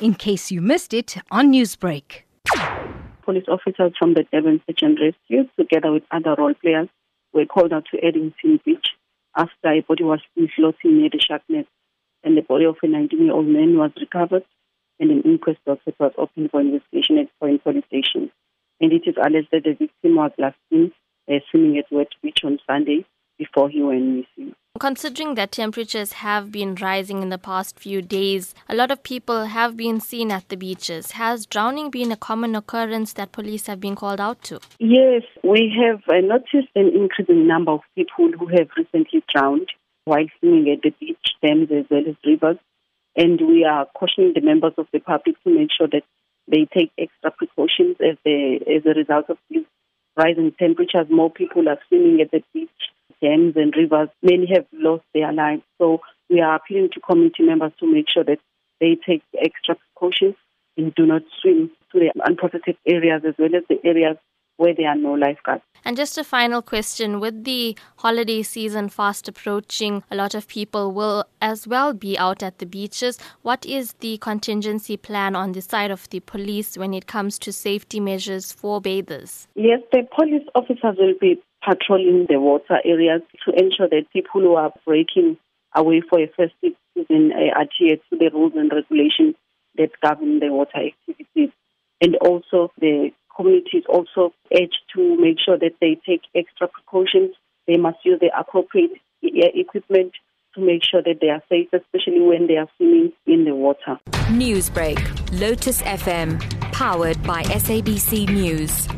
in case you missed it on Newsbreak. Police officers from the Durban Search and Rescue, together with other role players, were called out to Addington Beach after a body was seen floating near the shark net, and the body of a 19-year-old man was recovered, and an inquest docket was opened for investigation at Point Police Station. And it is alleged that the victim was last seen uh, swimming at Wedge Beach on Sunday before he went missing. Considering that temperatures have been rising in the past few days, a lot of people have been seen at the beaches. Has drowning been a common occurrence that police have been called out to? Yes, we have uh, noticed an increasing number of people who have recently drowned while swimming at the beach, dams, as well as rivers. And we are cautioning the members of the public to make sure that they take extra precautions as, the, as a result of these rising temperatures. More people are swimming at the beach dams and rivers, many have lost their lives. So we are appealing to community members to make sure that they take extra precautions and do not swim to the unprotected areas as well as the areas where there are no lifeguards. And just a final question with the holiday season fast approaching, a lot of people will as well be out at the beaches. What is the contingency plan on the side of the police when it comes to safety measures for bathers? Yes, the police officers will be patrolling the water areas to ensure that people who are breaking away for a festive season uh, adhere to the rules and regulations that govern the water activities. And also the communities also urged to make sure that they take extra precautions. They must use the appropriate equipment to make sure that they are safe, especially when they are swimming in the water. Newsbreak, Lotus FM, powered by SABC News.